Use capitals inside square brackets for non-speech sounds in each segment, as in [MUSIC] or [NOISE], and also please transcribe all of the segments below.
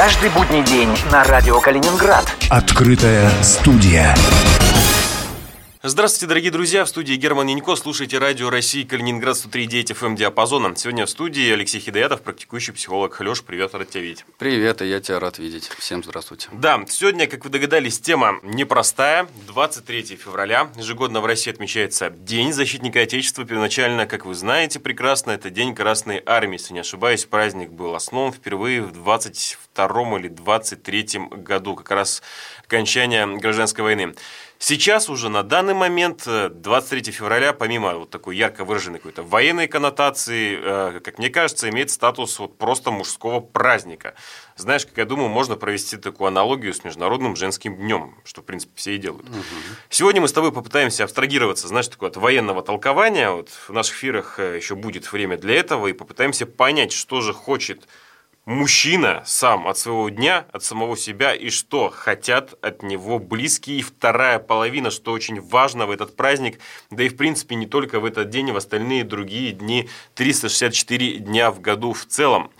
Каждый будний день на радио Калининград. Открытая студия. Здравствуйте, дорогие друзья! В студии Герман Янько. Слушайте радио России Калининград 103.9 FM диапазона. Сегодня в студии Алексей Хидаятов, практикующий психолог. Леш, привет, рад тебя видеть. Привет, и я тебя рад видеть. Всем здравствуйте. Да, сегодня, как вы догадались, тема непростая. 23 февраля. Ежегодно в России отмечается День защитника Отечества. Первоначально, как вы знаете прекрасно, это День Красной Армии. Если не ошибаюсь, праздник был основан впервые в 22 или 23 году, как раз окончания гражданской войны. Сейчас уже на данный момент, 23 э, февраля, помимо вот такой ярко выраженной какой-то военной коннотации, э, как мне кажется, имеет статус вот просто мужского праздника. Знаешь, как я думаю, можно провести такую аналогию с Международным женским днем, что, в принципе, все и делают. Угу. Сегодня мы с тобой попытаемся абстрагироваться, знаешь, такое от военного толкования. Вот в наших эфирах э, еще будет время для этого, и попытаемся понять, что же хочет мужчина сам от своего дня, от самого себя, и что хотят от него близкие. И вторая половина, что очень важно в этот праздник, да и в принципе не только в этот день, и в остальные другие дни, 364 дня в году в целом.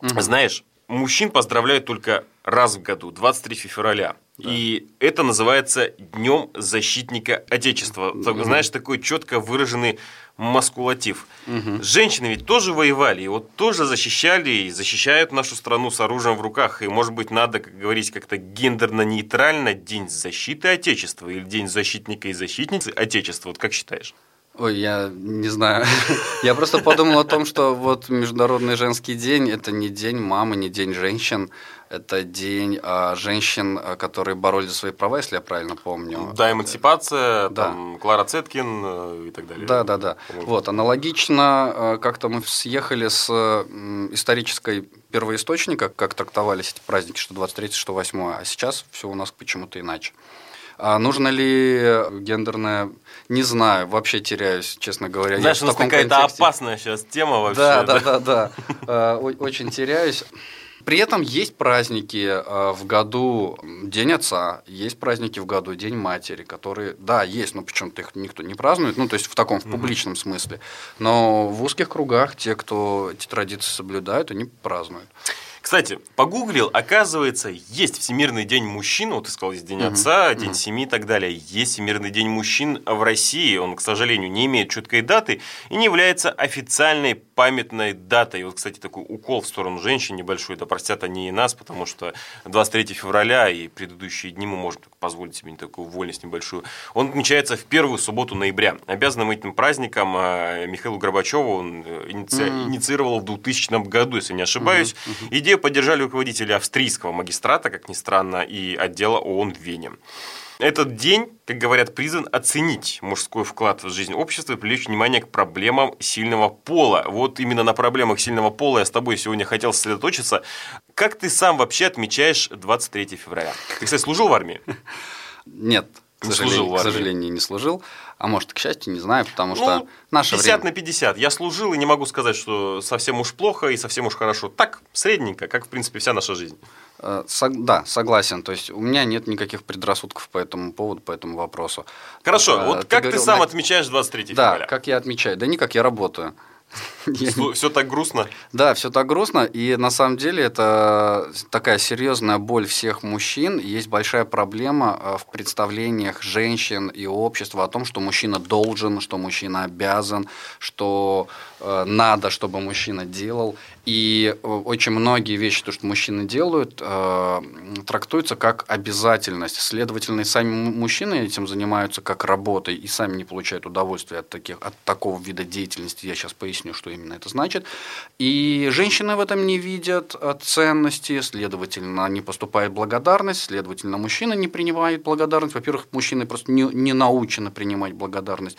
Угу. Знаешь, мужчин поздравляют только раз в году, 23 февраля. Да. И это называется Днем защитника Отечества. Угу. Знаешь, такой четко выраженный маскулатив. Угу. Женщины ведь тоже воевали, и вот тоже защищали и защищают нашу страну с оружием в руках. И, может быть, надо, как говорить, как-то гендерно-нейтрально День защиты Отечества или День защитника и защитницы Отечества. Вот как считаешь? Ой, я не знаю. [LAUGHS] Я просто подумал о том, что вот Международный женский день – это не день мамы, не день женщин, это день а, женщин, а, которые боролись за свои права, если я правильно помню. Да, эмансипация, да. там, Клара Цеткин э, и так далее. Да, да, да. Вот, аналогично э, как-то мы съехали с исторической первоисточника, как трактовались эти праздники, что 23, что 8, а сейчас все у нас почему-то иначе. А нужно ли гендерное... Не знаю, вообще теряюсь, честно говоря. Знаешь, у нас какая-то опасная сейчас тема вообще. Да, да, да, да. [LAUGHS] да. Очень теряюсь. При этом есть праздники э, в году День Отца, есть праздники в году День Матери, которые, да, есть, но почему-то их никто не празднует, ну, то есть в таком, в публичном смысле. Но в узких кругах те, кто эти традиции соблюдают, они празднуют. Кстати, погуглил, оказывается, есть Всемирный день мужчин, вот ты сказал, есть День отца, День семьи и так далее. Есть Всемирный день мужчин в России, он, к сожалению, не имеет четкой даты и не является официальной памятной датой. И вот, кстати, такой укол в сторону женщин небольшой, да простят они и нас, потому что 23 февраля и предыдущие дни мы можем позволить себе не такую вольность небольшую. Он отмечается в первую субботу ноября. Обязанным этим праздником а, Михаилу Горбачеву он э, иници... mm. инициировал в 2000 году, если не ошибаюсь. Mm-hmm. Идея поддержали руководители австрийского магистрата, как ни странно, и отдела ООН в Вене. Этот день, как говорят, призван оценить мужской вклад в жизнь общества и привлечь внимание к проблемам сильного пола. Вот именно на проблемах сильного пола я с тобой сегодня хотел сосредоточиться. Как ты сам вообще отмечаешь 23 февраля? Ты, кстати, служил в армии? Нет, к сожалению, к сожалению, не служил. А может, к счастью, не знаю, потому что ну, наше 50 время... на 50. Я служил и не могу сказать, что совсем уж плохо и совсем уж хорошо. Так, средненько, как, в принципе, вся наша жизнь. Э, да, согласен. То есть у меня нет никаких предрассудков по этому поводу, по этому вопросу. Хорошо, а, вот ты как говорил, ты сам на... отмечаешь 23 февраля? Да, как я отмечаю? Да никак, я работаю. Все так грустно? Да, все так грустно. И на самом деле это такая серьезная боль всех мужчин. Есть большая проблема э, в представлениях женщин и общества о том, что мужчина должен, что мужчина обязан, что э, надо, чтобы мужчина делал. И э, очень многие вещи, то, что мужчины делают, э, трактуются как обязательность. Следовательно, и сами мужчины этим занимаются как работой и сами не получают удовольствия от, таких, от такого вида деятельности. Я сейчас поясню, что именно это значит. И женщины в этом не видят э, ценности, следовательно, не поступает благодарность, следовательно, мужчина не принимает благодарность. Во-первых, мужчины просто не, не научены принимать благодарность.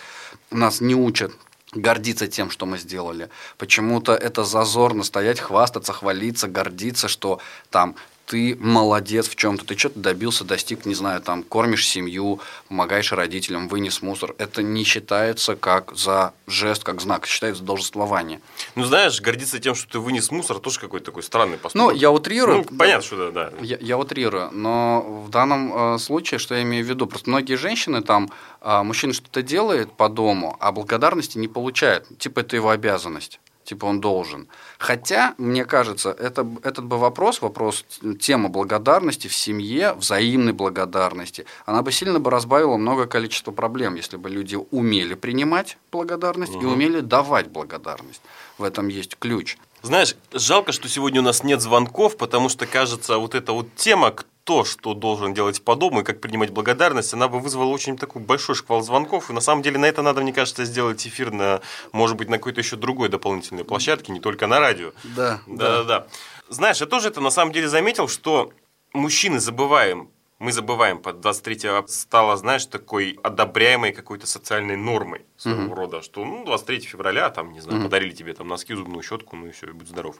Нас не учат гордиться тем, что мы сделали. Почему-то это зазорно стоять, хвастаться, хвалиться, гордиться, что там ты молодец в чем-то, ты что-то добился, достиг, не знаю, там, кормишь семью, помогаешь родителям, вынес мусор. Это не считается как за жест, как знак, считается должествование. Ну, знаешь, гордиться тем, что ты вынес мусор, тоже какой-то такой странный поступок. Ну, я утрирую. Ну, понятно, что да, да. Я, я утрирую, но в данном э, случае, что я имею в виду, просто многие женщины там, э, мужчина что-то делает по дому, а благодарности не получают. Типа, это его обязанность. Типа он должен. Хотя, мне кажется, это, этот бы вопрос, вопрос, тема благодарности в семье, взаимной благодарности, она бы сильно бы разбавила много количества проблем, если бы люди умели принимать благодарность угу. и умели давать благодарность. В этом есть ключ. Знаешь, жалко, что сегодня у нас нет звонков, потому что, кажется, вот эта вот тема, кто что должен делать по дому и как принимать благодарность, она бы вызвала очень такой большой шквал звонков. И на самом деле на это надо, мне кажется, сделать эфир на, может быть, на какой-то еще другой дополнительной площадке, не только на радио. Да. Да, да, да. Знаешь, я тоже это на самом деле заметил, что мужчины забываем мы забываем, под 23 стало, знаешь, такой одобряемой какой-то социальной нормой своего угу. рода, что ну, 23 февраля, там, не знаю, угу. подарили тебе там носки, зубную щетку, ну и все, и будь здоров.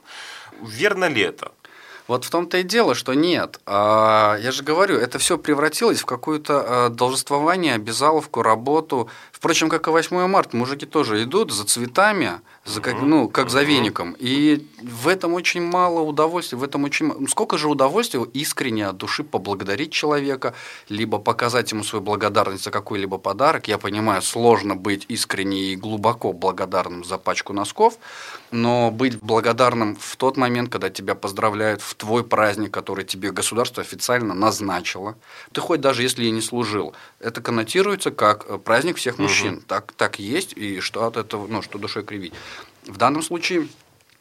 Верно ли это? Вот в том-то и дело, что нет. А, я же говорю, это все превратилось в какое-то а, должествование, обязаловку, работу. Впрочем, как и 8 марта, мужики тоже идут за цветами, за как, ну, как за веником. И в этом очень мало удовольствия, в этом очень ну, Сколько же удовольствия искренне от души поблагодарить человека, либо показать ему свою благодарность за какой-либо подарок. Я понимаю, сложно быть искренне и глубоко благодарным за пачку носков, но быть благодарным в тот момент, когда тебя поздравляют в твой праздник, который тебе государство официально назначило. Ты хоть даже если и не служил, это коннотируется как э, праздник всех мужчин. Угу. Так, так есть, и что от этого, ну, что душой кривить. В данном случае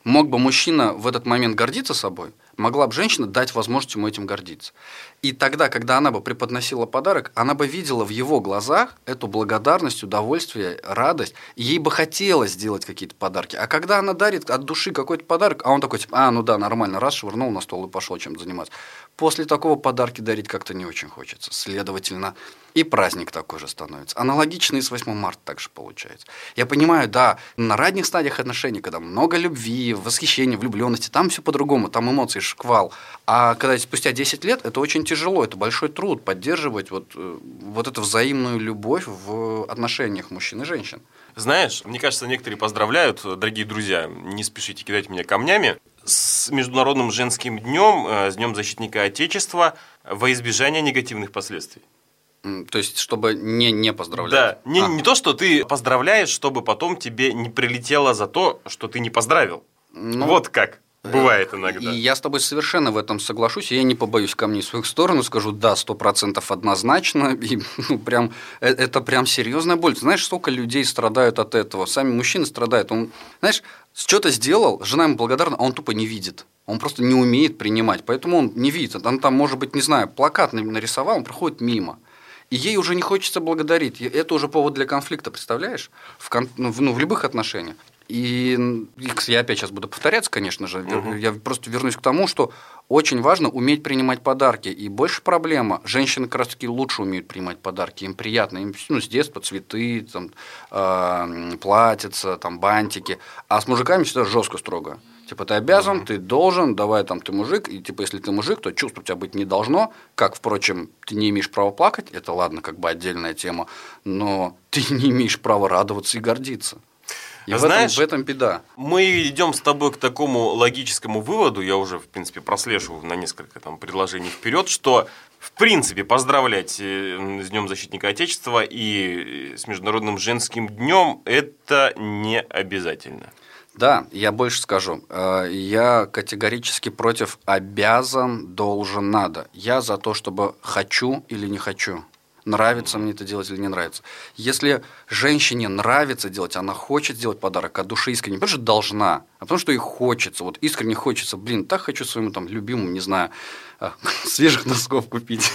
мог бы мужчина в этот момент гордиться собой, могла бы женщина дать возможность ему этим гордиться. И тогда, когда она бы преподносила подарок, она бы видела в его глазах эту благодарность, удовольствие, радость, ей бы хотелось сделать какие-то подарки. А когда она дарит от души какой-то подарок, а он такой, типа, а, ну да, нормально, раз, швырнул на стол и пошел чем-то заниматься. После такого подарки дарить как-то не очень хочется. Следовательно, и праздник такой же становится. Аналогично и с 8 марта также получается. Я понимаю, да, на ранних стадиях отношений, когда много любви, восхищения, влюбленности, там все по-другому, там эмоции, шквал. А когда спустя 10 лет, это очень тяжело, это большой труд поддерживать вот, э, вот эту взаимную любовь в отношениях мужчин и женщин. Знаешь, мне кажется, некоторые поздравляют, дорогие друзья, не спешите кидать меня камнями, с Международным женским днем, э, с Днем защитника Отечества, во избежание негативных последствий. То есть, чтобы не, не поздравлять. Да, не, а. не то, что ты поздравляешь, чтобы потом тебе не прилетело за то, что ты не поздравил. Ну, вот как. Бывает иногда. И я с тобой совершенно в этом соглашусь. Я не побоюсь камней в свою сторону, скажу да, сто процентов однозначно. [LAUGHS] И ну, прям, э, это прям серьезная боль. знаешь, сколько людей страдают от этого? Сами мужчины страдают. Он, знаешь, что-то сделал, жена ему благодарна, а он тупо не видит. Он просто не умеет принимать. Поэтому он не видит. Он там, может быть, не знаю, плакат нарисовал, он проходит мимо. И ей уже не хочется благодарить. Это уже повод для конфликта, представляешь? В, кон... ну, в любых отношениях. И я опять сейчас буду повторяться, конечно же. Угу. Я просто вернусь к тому, что очень важно уметь принимать подарки. И больше проблема. Женщины как раз-таки лучше умеют принимать подарки. Им приятно. Им ну, с детства цветы, там, э, платьица, там, бантики. А с мужиками всегда жестко строго. Типа, ты обязан, угу. ты должен, давай там ты мужик, и типа, если ты мужик, то чувств у тебя быть не должно. Как, впрочем, ты не имеешь права плакать, это ладно, как бы отдельная тема, но ты не имеешь права радоваться и гордиться. И в, Знаешь, этом, в этом беда. Мы идем с тобой к такому логическому выводу, я уже, в принципе, прослеживаю на несколько там предложений вперед, что в принципе, поздравлять э, с Днем Защитника Отечества и с Международным женским днем это не обязательно. Да, я больше скажу. Э, я категорически против обязан, должен, надо. Я за то, чтобы хочу или не хочу нравится мне это делать или не нравится. Если женщине нравится делать, она хочет сделать подарок от души искренне, не потому что должна, а потому что ей хочется, вот искренне хочется, блин, так хочу своему там любимому, не знаю, а, [LAUGHS] свежих носков купить.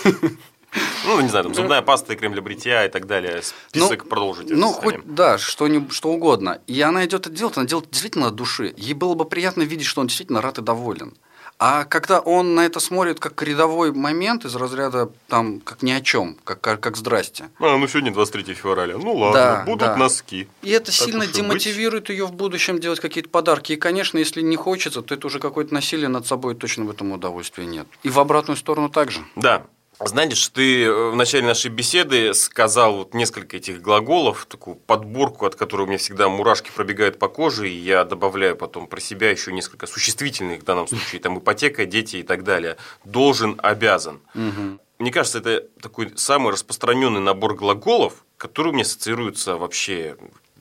Ну, не знаю, там зубная паста и крем для бритья и так далее. Список ну, продолжить. Ну, хоть, да, что, не, что угодно. И она идет это делать, она делает действительно от души. Ей было бы приятно видеть, что он действительно рад и доволен. А когда он на это смотрит как рядовой момент из разряда там как ни о чем, как, как, как здрасте. А, ну сегодня 23 февраля. Ну ладно, да, будут да. носки. И это так сильно демотивирует быть. ее в будущем делать какие-то подарки. И, конечно, если не хочется, то это уже какое-то насилие над собой, точно в этом удовольствия нет. И в обратную сторону также. Да, знаешь, ты э, в начале нашей беседы сказал вот несколько этих глаголов, такую подборку, от которой у меня всегда мурашки пробегают по коже, и я добавляю потом про себя еще несколько существительных в данном случае, там ипотека, дети и так далее. Должен, обязан. Угу. Мне кажется, это такой самый распространенный набор глаголов, который у меня ассоциируется вообще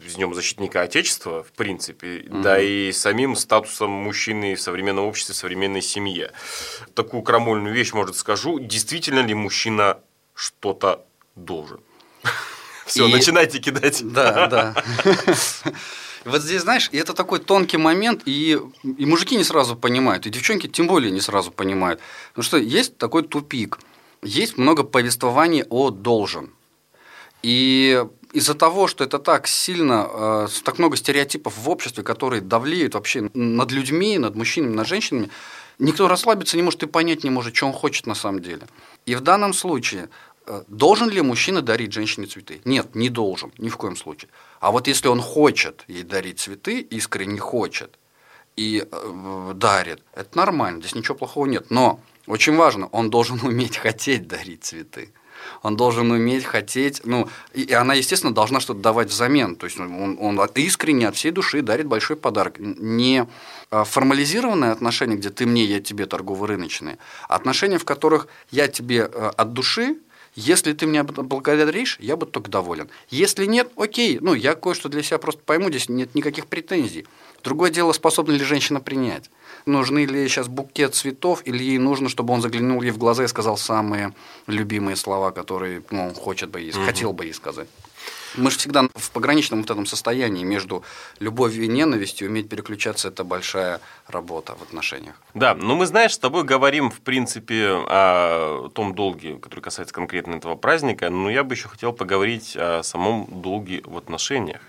с Днем защитника Отечества, в принципе, mm-hmm. да и самим статусом мужчины в современном обществе, в современной семье. Такую крамольную вещь, может, скажу. Действительно ли мужчина что-то должен? [LAUGHS] Все, начинайте кидать. Да, да. [LAUGHS] Вот здесь, знаешь, это такой тонкий момент, и, и мужики не сразу понимают, и девчонки тем более не сразу понимают. Потому что есть такой тупик. Есть много повествований о должен. И из-за того, что это так сильно, э, так много стереотипов в обществе, которые давлеют вообще над людьми, над мужчинами, над женщинами, никто расслабиться не может и понять не может, что он хочет на самом деле. И в данном случае э, должен ли мужчина дарить женщине цветы? Нет, не должен, ни в коем случае. А вот если он хочет ей дарить цветы, искренне хочет, и э, дарит, это нормально, здесь ничего плохого нет. Но очень важно, он должен [LAUGHS] уметь хотеть дарить цветы он должен уметь хотеть, ну, и, она, естественно, должна что-то давать взамен. То есть он, он искренне от всей души дарит большой подарок. Не а, формализированные отношения, где ты мне, я тебе торгово-рыночные, а отношения, в которых я тебе э, от души, если ты меня благодаришь, я буду только доволен. Если нет, окей, ну, я кое-что для себя просто пойму, здесь нет никаких претензий. Другое дело, способна ли женщина принять. Нужны ли сейчас букет цветов, или ей нужно, чтобы он заглянул ей в глаза и сказал самые любимые слова, которые ну, он хочет бы ей, угу. хотел бы ей сказать. Мы же всегда в пограничном вот этом состоянии между любовью и ненавистью уметь переключаться – это большая работа в отношениях. Да, но мы, знаешь, с тобой говорим, в принципе, о том долге, который касается конкретно этого праздника, но я бы еще хотел поговорить о самом долге в отношениях.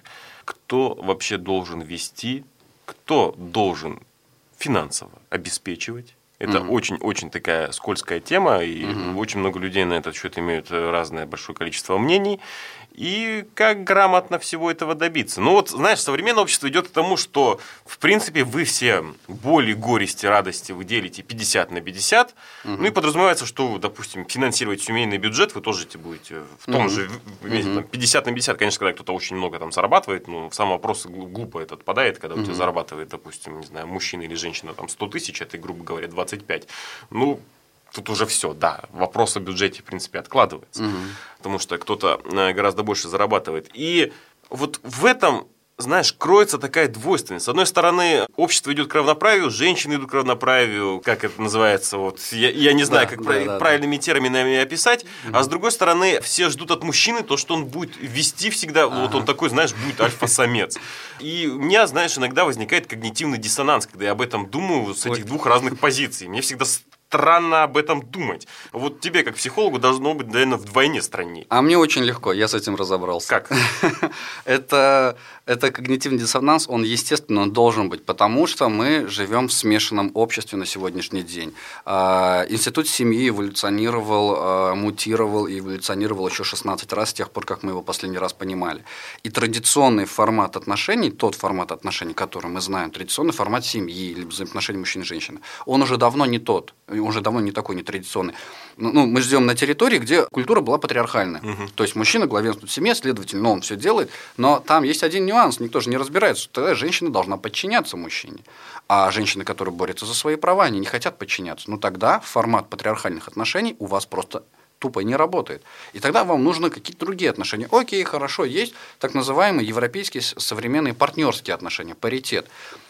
Кто вообще должен вести кто должен финансово обеспечивать. Это очень-очень mm-hmm. такая скользкая тема, и mm-hmm. очень много людей на этот счет имеют разное большое количество мнений и как грамотно всего этого добиться. Ну вот, знаешь, современное общество идет к тому, что, в принципе, вы все боли, горести, радости вы делите 50 на 50, угу. ну и подразумевается, что, допустим, финансировать семейный бюджет вы тоже будете в том угу. же угу. 50 на 50, конечно, когда кто-то очень много там зарабатывает, ну, сам вопрос глупо это отпадает, когда угу. у тебя зарабатывает, допустим, не знаю, мужчина или женщина там 100 тысяч, это, грубо говоря, 25. Ну, тут уже все, да, вопрос о бюджете, в принципе, откладывается. Угу. Потому что кто-то э, гораздо больше зарабатывает. И вот в этом знаешь, кроется такая двойственность. С одной стороны, общество идет к равноправию, женщины идут к равноправию, как это называется, вот я, я не знаю, да, как да, про, да, правильными да. терминами описать, угу. а с другой стороны, все ждут от мужчины то, что он будет вести всегда, ага. вот он такой, знаешь, будет альфа-самец. И у меня, знаешь, иногда возникает когнитивный диссонанс, когда я об этом думаю с этих двух разных позиций. Мне всегда странно об этом думать. Вот тебе, как психологу, должно быть, наверное, вдвойне страннее. А мне очень легко, я с этим разобрался. Как? [LAUGHS] это, это когнитивный диссонанс, он, естественно, должен быть, потому что мы живем в смешанном обществе на сегодняшний день. А, институт семьи эволюционировал, а, мутировал и эволюционировал еще 16 раз с тех пор, как мы его последний раз понимали. И традиционный формат отношений, тот формат отношений, который мы знаем, традиционный формат семьи или взаимоотношений мужчины и женщины, он уже давно не тот он уже давно не такой нетрадиционный. Ну, ну, мы живем на территории, где культура была патриархальная. Угу. То есть мужчина главенствует в семье, следовательно, он все делает. Но там есть один нюанс, никто же не разбирается. Тогда женщина должна подчиняться мужчине. А женщины, которые борются за свои права, они не хотят подчиняться. Ну тогда формат патриархальных отношений у вас просто тупо не работает. И тогда вам нужны какие-то другие отношения. Окей, хорошо, есть так называемые европейские современные партнерские отношения, паритет.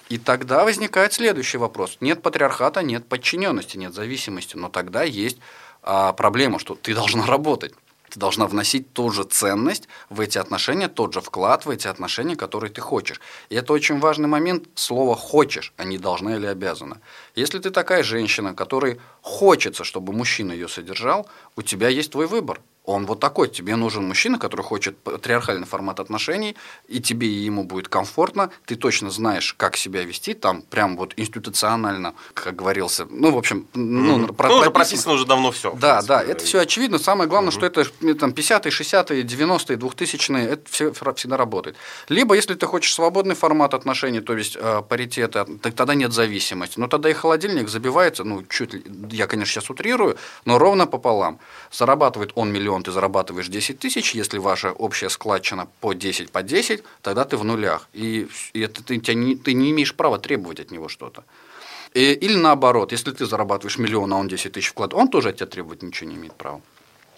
И тогда возникает следующий вопрос. Нет патриархата, нет подчиненности, нет зависимости, но тогда есть а, проблема, что ты должна работать. Ты должна вносить ту же ценность в эти отношения, тот же вклад в эти отношения, которые ты хочешь. И это очень важный момент, слово «хочешь», а не «должна» или «обязана». Если ты такая женщина, которой хочется, чтобы мужчина ее содержал, у тебя есть твой выбор – он вот такой. Тебе нужен мужчина, который хочет патриархальный формат отношений, и тебе и ему будет комфортно. Ты точно знаешь, как себя вести, там прям вот институционально, как говорился. Ну, в общем, ну, mm-hmm. про, ну уже прописано уже давно все. Да, да, это все очевидно. Самое главное, mm-hmm. что это там 50-е, 60-е, 90-е, 2000-е, это все всегда работает. Либо, если ты хочешь свободный формат отношений, то есть э, паритета, так тогда нет зависимости. Но тогда и холодильник забивается, ну, чуть ли, я, конечно, сейчас утрирую, но ровно пополам. Зарабатывает он миллион миллион, ты зарабатываешь 10 тысяч, если ваша общая складчина по 10 по 10, тогда ты в нулях. И, и это, ты, тебя не, ты не имеешь права требовать от него что-то. И, или наоборот, если ты зарабатываешь миллион, а он 10 тысяч вклад, он тоже от тебя требовать ничего не имеет права.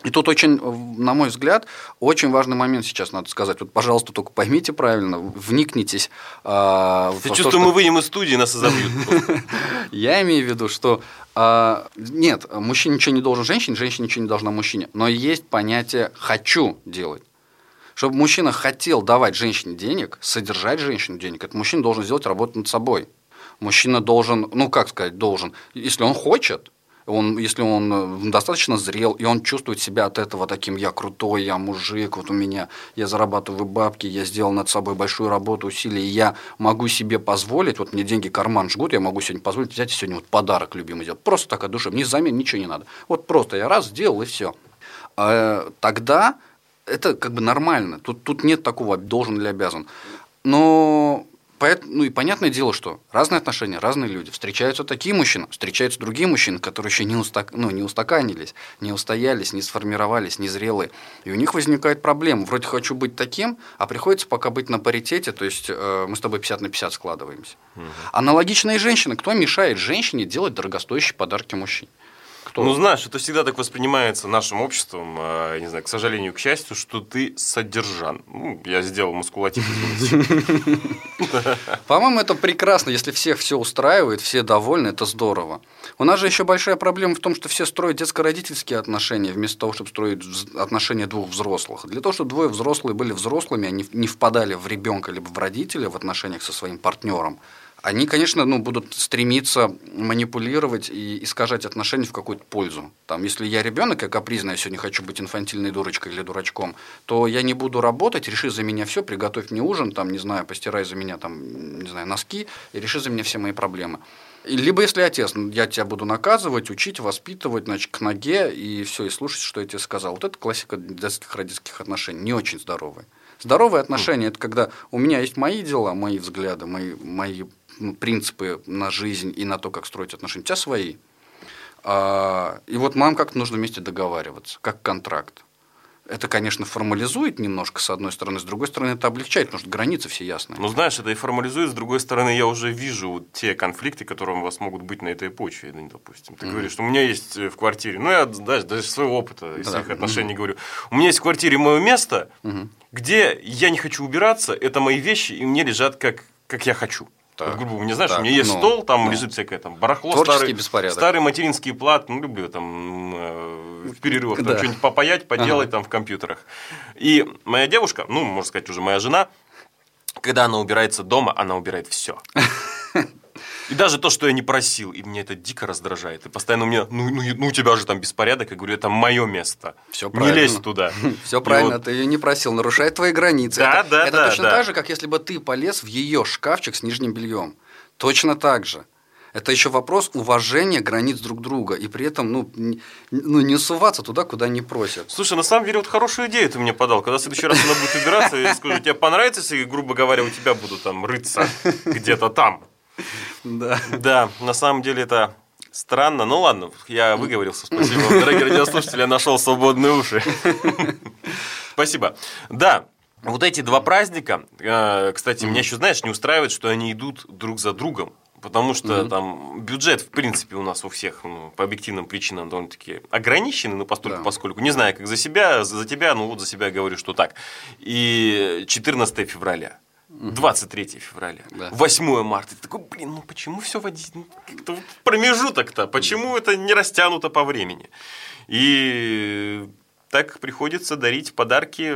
И тут очень, на мой взгляд, очень важный момент сейчас надо сказать. Вот, пожалуйста, только поймите правильно, вникнитесь. Э, Я чувствую, что... мы выйдем из студии, нас изобьют. [LAUGHS] Я имею в виду, что э, нет, мужчина ничего не должен женщине, женщина ничего не должна мужчине. Но есть понятие «хочу делать». Чтобы мужчина хотел давать женщине денег, содержать женщину денег, этот мужчина должен сделать работу над собой. Мужчина должен, ну как сказать, должен, если он хочет, он, если он э, достаточно зрел, и он чувствует себя от этого таким, я крутой, я мужик, вот у меня, я зарабатываю бабки, я сделал над собой большую работу, усилия, и я могу себе позволить, вот мне деньги карман жгут, я могу сегодня позволить взять сегодня вот подарок любимый сделать, просто так от души, мне замен ничего не надо. Вот просто я раз сделал, и все. А, тогда это как бы нормально, тут, тут нет такого, должен или обязан. Но Поэтому, ну и понятное дело, что разные отношения, разные люди. Встречаются такие мужчины, встречаются другие мужчины, которые еще не, устак, ну, не устаканились, не устоялись, не сформировались, не зрелые. И у них возникает проблема. Вроде хочу быть таким, а приходится пока быть на паритете, то есть э, мы с тобой 50 на 50 складываемся. Угу. Аналогичные женщины. Кто мешает женщине делать дорогостоящие подарки мужчине? Кто? Ну, знаешь, это всегда так воспринимается нашим обществом, э, не знаю, к сожалению, к счастью, что ты содержан. Ну, я сделал мускулатив. [LAUGHS] По-моему, это прекрасно. Если всех все устраивает, все довольны, это здорово. У нас же еще большая проблема в том, что все строят детско-родительские отношения, вместо того, чтобы строить отношения двух взрослых. Для того, чтобы двое взрослые были взрослыми, они не впадали в ребенка либо в родителя в отношениях со своим партнером, они, конечно, ну, будут стремиться манипулировать и искажать отношения в какую-то пользу. Там, если я ребенок, я капризная, я сегодня хочу быть инфантильной дурочкой или дурачком, то я не буду работать, реши за меня все, приготовь мне ужин, там, не знаю, постирай за меня, там, не знаю, носки, и реши за меня все мои проблемы. Либо если отец, ну, я тебя буду наказывать, учить, воспитывать, значит, к ноге, и все, и слушать, что я тебе сказал. Вот это классика детских родительских отношений, не очень здоровые. Здоровые отношения – это когда у меня есть мои дела, мои взгляды, мои, мои принципы на жизнь и на то, как строить отношения, у тебя свои. А, и вот нам как-то нужно вместе договариваться, как контракт. Это, конечно, формализует немножко, с одной стороны, с другой стороны, это облегчает, потому что границы все ясные. Ну, знаешь, это и формализует, с другой стороны, я уже вижу те конфликты, которые у вас могут быть на этой почве, ну, допустим. Ты mm-hmm. говоришь, что у меня есть э, в квартире, ну, я даже, даже своего опыта, из да. своих отношений mm-hmm. говорю, у меня есть в квартире мое место, mm-hmm. где я не хочу убираться, это мои вещи, и мне лежат как, как я хочу. Так, вот, грубо, не знаешь, так, у меня есть ну, стол, там ну, лежит всякое там барахло, старый, беспорядок. старый материнский плат, ну, люблю там э, в перерывах да. что-нибудь попаять, поделать ага. там в компьютерах. И моя девушка, ну, можно сказать, уже моя жена, когда она убирается дома, она убирает все. [LAUGHS] И даже то, что я не просил, и мне это дико раздражает. И постоянно у меня, ну, ну, ну у тебя же там беспорядок, я говорю, это мое место. Все правильно. Не лезь туда. Все правильно, ты ее не просил, нарушает твои границы. Да, да, Это точно так же, как если бы ты полез в ее шкафчик с нижним бельем. Точно так же. Это еще вопрос уважения границ друг друга. И при этом, ну, не, ну, не суваться туда, куда не просят. Слушай, на самом деле, вот хорошую идею ты мне подал. Когда в следующий раз она будет убираться, я скажу, тебе понравится, если, грубо говоря, у тебя буду там рыться где-то там. Да. [LAUGHS] Да, на самом деле это странно. Ну ладно, я выговорился. Спасибо дорогие радиослушатели, я нашел свободные уши. [LAUGHS] Спасибо. Да, вот эти два праздника, э, кстати, меня еще, знаешь, не устраивает, что они идут друг за другом. Потому что mm-hmm. там бюджет, в принципе, у нас у всех ну, по объективным причинам довольно-таки ограниченный, ну, постольку, да. поскольку. Не знаю, как за себя, за тебя, ну, вот за себя говорю, что так. И 14 февраля. 23 февраля, да. 8 марта. Ты такой, блин, ну почему все в один ну, промежуток-то? Почему это не растянуто по времени? И так приходится дарить подарки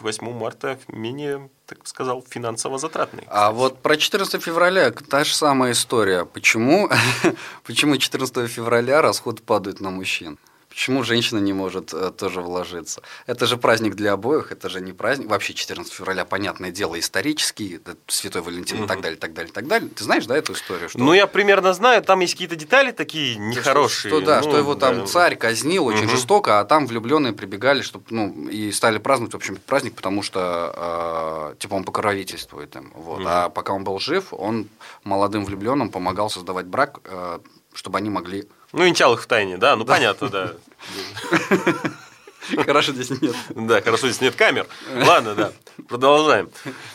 8 марта менее, так сказал, финансово затратные. А вот про 14 февраля та же самая история. Почему, [LAUGHS] почему 14 февраля расход падает на мужчин? Почему женщина не может э, тоже вложиться? Это же праздник для обоих, это же не праздник. Вообще 14 февраля, понятное дело, исторический, Святой Валентин угу. и так далее, так далее, так далее. Ты знаешь, да, эту историю? Что... Ну, я примерно знаю, там есть какие-то детали такие нехорошие. Что, что да, ну, что его там да. царь казнил очень угу. жестоко, а там влюбленные прибегали, чтобы, ну, и стали праздновать, в общем, праздник, потому что, э, типа, он покровительствует им. Вот. Угу. А пока он был жив, он молодым влюбленным помогал создавать брак, э, чтобы они могли ну, венчал их в тайне, да, ну да. понятно, да. [LAUGHS] [LAUGHS] Хорошо, здесь нет. Да, хорошо, здесь нет камер. Ладно, да, продолжаем.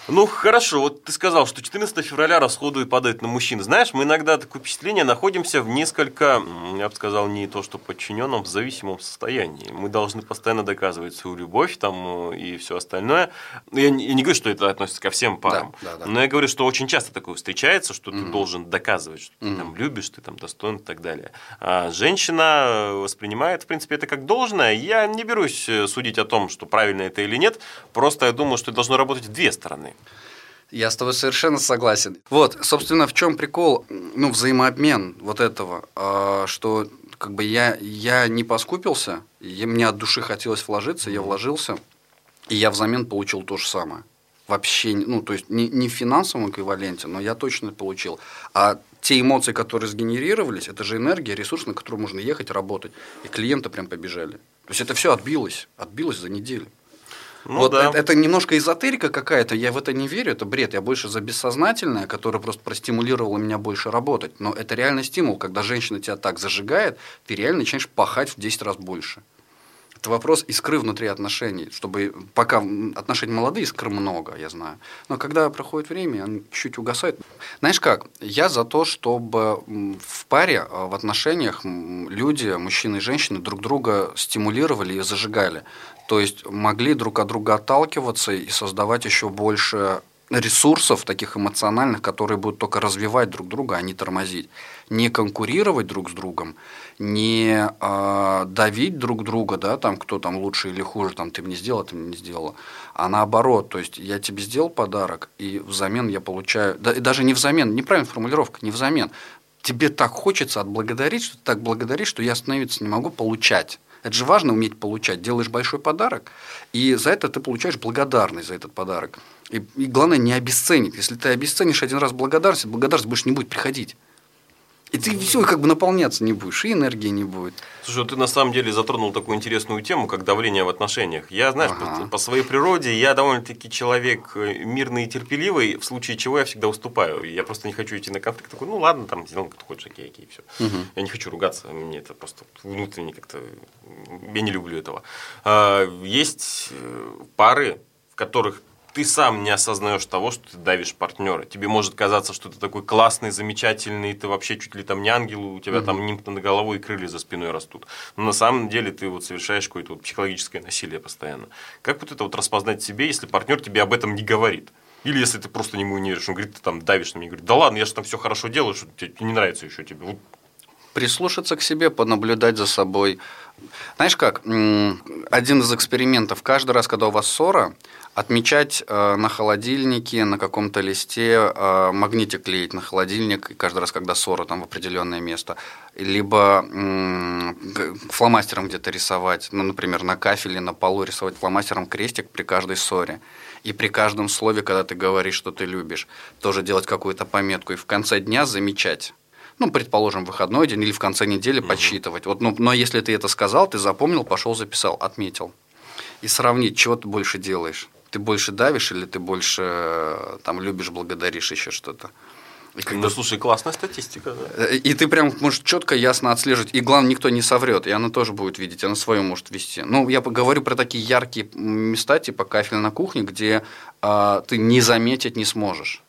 Ну, хорошо, вот ты сказал, что 14 февраля расходы падают на мужчин. Знаешь, мы иногда такое впечатление находимся в несколько, я бы сказал, не то что подчиненном, в зависимом состоянии. Мы должны постоянно доказывать свою любовь там э, и все остальное. Я не, я не говорю, что это относится ко всем парам, Да, да, да. но я говорю, что очень часто такое встречается, что ты должен доказывать, что ты Мгм. там любишь, ты там достоин и так далее. А женщина э, воспринимает, в принципе, это как должное. Я не берусь э, судить о том, что правильно это или нет, просто я думаю, что это должно работать в две стороны. Я с тобой совершенно согласен. Вот, собственно, в чем прикол, ну, взаимообмен вот этого, а, что как бы я, я не поскупился, и мне от души хотелось вложиться, я вложился, и я взамен получил то же самое. Вообще, ну, то есть не, не в финансовом эквиваленте, но я точно получил. А те эмоции, которые сгенерировались, это же энергия, ресурс, на который можно ехать, работать. И клиенты прям побежали. То есть это все отбилось, отбилось за неделю. Ну вот да. это, это немножко эзотерика какая-то, я в это не верю, это бред, я больше за бессознательное, которое просто простимулировало меня больше работать. Но это реально стимул, когда женщина тебя так зажигает, ты реально начинаешь пахать в 10 раз больше. Это вопрос искры внутри отношений, чтобы пока м, отношения молодые, искры много, я знаю. Но когда проходит время, они чуть угасают. Знаешь как, я за то, чтобы в паре, а, в отношениях люди, мужчины и женщины друг друга стимулировали и зажигали. То есть могли друг от друга отталкиваться и создавать еще больше ресурсов таких эмоциональных, которые будут только развивать друг друга, а не тормозить. Не конкурировать друг с другом, не а, давить друг друга, да, там, кто там лучше или хуже, там, ты мне сделал, ты мне не сделала, а наоборот, то есть я тебе сделал подарок, и взамен я получаю, да, и даже не взамен, неправильная формулировка, не взамен, тебе так хочется отблагодарить, что ты так благодаришь, что я остановиться не могу получать. Это же важно уметь получать. Делаешь большой подарок, и за это ты получаешь благодарность за этот подарок. И, и главное, не обесценить. Если ты обесценишь один раз благодарность, благодарность больше не будет приходить. И ты все как бы наполняться не будешь, и энергии не будет. Слушай, вот ты на самом деле затронул такую интересную тему, как давление в отношениях. Я, знаешь, Ага. по, по своей природе я довольно-таки человек э, мирный и терпеливый, в случае чего я всегда уступаю. Я просто не хочу идти на конфликт. Такой, ну ладно, там сделаем, как ты хочешь, окей, окей, все. Я не хочу ругаться, мне это просто внутренне как-то... Я не люблю этого. А, Есть э, пары, в которых ты сам не осознаешь того, что ты давишь партнера. Тебе может казаться, что ты такой классный, замечательный, ты вообще чуть ли там не ангел, у тебя там нимб над головой и крылья за спиной растут. Но на самом деле ты вот совершаешь какое-то вот психологическое насилие постоянно. Как вот это вот распознать себе, если партнер тебе об этом не говорит? Или если ты просто ему не веришь, он говорит, ты там давишь на меня, говорит, да ладно, я же там все хорошо делаю, что тебе не нравится еще тебе. Вот Прислушаться к себе, понаблюдать за собой. Знаешь как, один из экспериментов, каждый раз, когда у вас ссора, отмечать э, на холодильнике, на каком-то листе, э, магнитик клеить на холодильник, и каждый раз, когда ссора там в определенное место, либо г- фломастером где-то рисовать, ну, например, на кафеле, на полу рисовать фломастером крестик при каждой ссоре. И при каждом слове, когда ты говоришь, что ты любишь, тоже делать какую-то пометку. И в конце дня замечать ну, предположим, выходной день или в конце недели подсчитывать. Вот, ну, но если ты это сказал, ты запомнил, пошел, записал, отметил. И сравнить, чего ты больше делаешь. Ты больше давишь или ты больше э, там любишь, благодаришь еще что-то. И, когда- Ну, слушай, классная статистика. да. Э, и ты прям можешь четко, ясно отслеживать. И главное, никто не соврет. И она тоже будет видеть, она свою может вести. Ну, я говорю про такие яркие места, типа кафель на кухне, где а, ты не заметить не сможешь.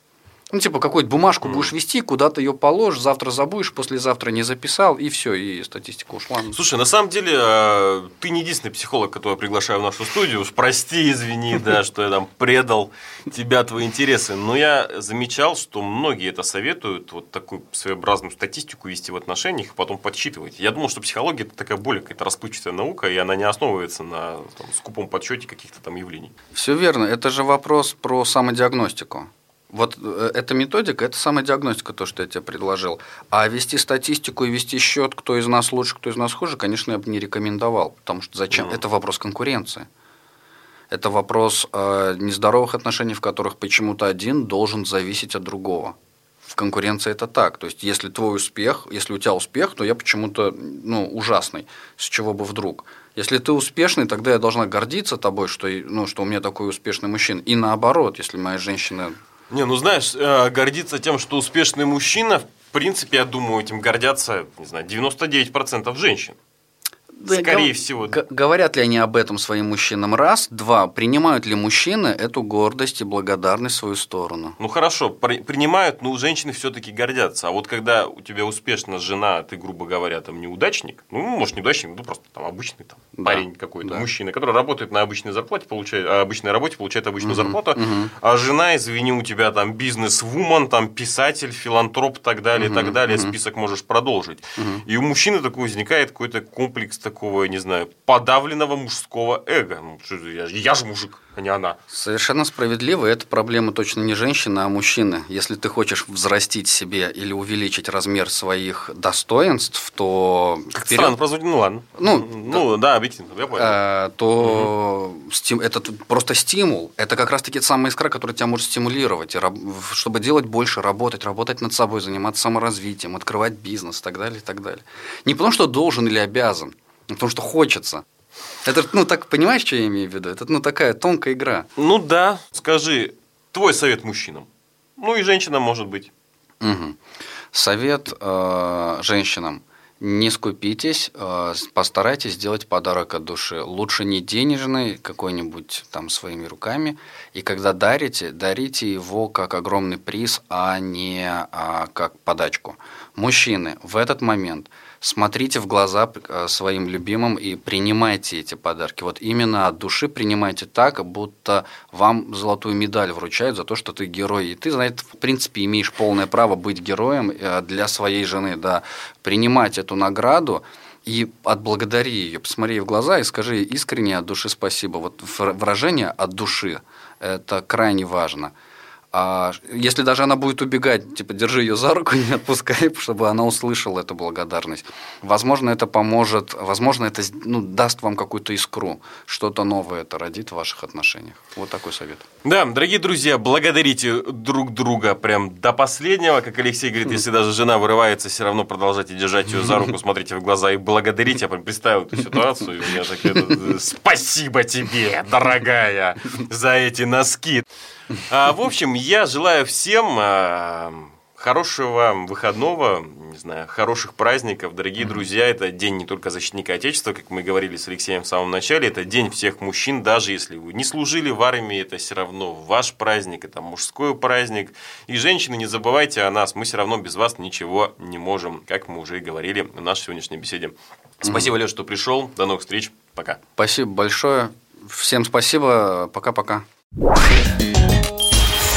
Ну, типа, какую-то бумажку будешь вести, куда-то ее положишь, завтра забудешь, послезавтра не записал, и все, и статистика ушла. Слушай, на самом деле, э, ты не единственный психолог, которого я приглашаю в нашу студию. Уж прости, извини, да, [LAUGHS] что я там предал тебя, твои интересы. Но я замечал, что многие это советуют, вот такую своеобразную статистику вести в отношениях и потом подсчитывать. Я думал, что психология это такая более какая-то расплывчатая наука, и она не основывается на там, скупом подсчете каких-то там явлений. Все верно. Это же вопрос про самодиагностику. Вот э, эта методика, это самодиагностика, то, что я тебе предложил. А вести статистику и вести счет, кто из нас лучше, кто из нас хуже, конечно, я бы не рекомендовал. Потому что зачем? Мгм. Это вопрос конкуренции. Это вопрос э, нездоровых отношений, в которых почему-то один должен зависеть от другого. В конкуренции это так. То есть, если твой успех, если у тебя успех, то я почему-то ну, ужасный. С чего бы вдруг? Если ты успешный, тогда я должна гордиться тобой, что, ну, что у меня такой успешный мужчина. И наоборот, если моя женщина Не, ну знаешь, э, гордиться тем, что успешный мужчина, в принципе, я думаю, этим гордятся, не знаю, 99% женщин. Скорее всего. Говорят ли они об этом своим мужчинам? Раз. Два. Принимают ли мужчины эту гордость и благодарность в свою сторону? Ну хорошо, при, принимают, но женщины все-таки гордятся. А вот когда у тебя успешно жена, ты, грубо говоря, там неудачник, ну, может, неудачник, ну, просто там обычный там, да. парень какой-то, да. мужчина, который работает на обычной зарплате, получает, а обычной работе, получает обычную угу, зарплату, угу. а жена, извини, у тебя там бизнес-вумен, там писатель, филантроп и так далее, угу, так далее, угу. список можешь продолжить. Угу. И у мужчины такой возникает какой-то комплекс такого, не знаю, подавленного мужского эго. Ну, я, я же мужик, а не она. Совершенно справедливо. Это проблема точно не женщины, а мужчины. Если ты хочешь взрастить себе или увеличить размер своих достоинств, то... Как вперед... странно прозвучит, ну ладно. Ну, ну да, объективно, я понял. А, то угу. стим... это просто стимул. Это как раз-таки самая искра, которая тебя может стимулировать, чтобы делать больше, работать, работать над собой, заниматься саморазвитием, открывать бизнес и так далее, и так далее. Не потому, что должен или обязан, потому что хочется. Это, ну, так понимаешь, что я имею в виду? Это, ну, такая тонкая игра. Ну, да. Скажи, твой совет мужчинам. Ну, и женщинам, может быть. Угу. Совет э, женщинам. Не скупитесь, э, постарайтесь сделать подарок от души. Лучше не денежный, какой-нибудь там своими руками. И когда дарите, дарите его как огромный приз, а не а, как подачку. Мужчины, в этот момент – смотрите в глаза э, своим любимым и принимайте эти подарки. Вот именно от души принимайте так, будто вам золотую медаль вручают за то, что ты герой. И ты, знаете, в принципе, имеешь полное право быть героем э, для своей жены, да, принимать эту награду и отблагодари ее, посмотри ей в глаза и скажи искренне от души спасибо. Вот выражение от души – это крайне важно – а если даже она будет убегать, типа, держи ее за руку, [LAUGHS] не отпускай, чтобы она услышала эту благодарность. Возможно, это поможет, возможно, это ну, даст вам какую-то искру, что-то новое это родит в ваших отношениях. Вот такой совет. Да, дорогие друзья, благодарите друг друга прям до последнего. Как Алексей говорит, если даже жена вырывается, все равно продолжайте держать ее за руку, [LAUGHS] смотрите в глаза и благодарите. Я прям представил эту ситуацию, и у меня так, спасибо тебе, дорогая, за эти носки. А, в общем, я желаю всем а, хорошего выходного, не знаю, хороших праздников, дорогие mm-hmm. друзья. Это день не только защитника Отечества, как мы говорили с Алексеем в самом начале, это день всех мужчин, даже если вы не служили в армии, это все равно ваш праздник, это мужской праздник. И женщины, не забывайте о нас, мы все равно без вас ничего не можем, как мы уже и говорили в нашей сегодняшней беседе. Спасибо, mm-hmm. Леш, что пришел. До новых встреч. Пока. Спасибо большое. Всем спасибо. Пока-пока.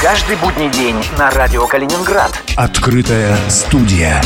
Каждый будний день на радио Калининград. Открытая студия.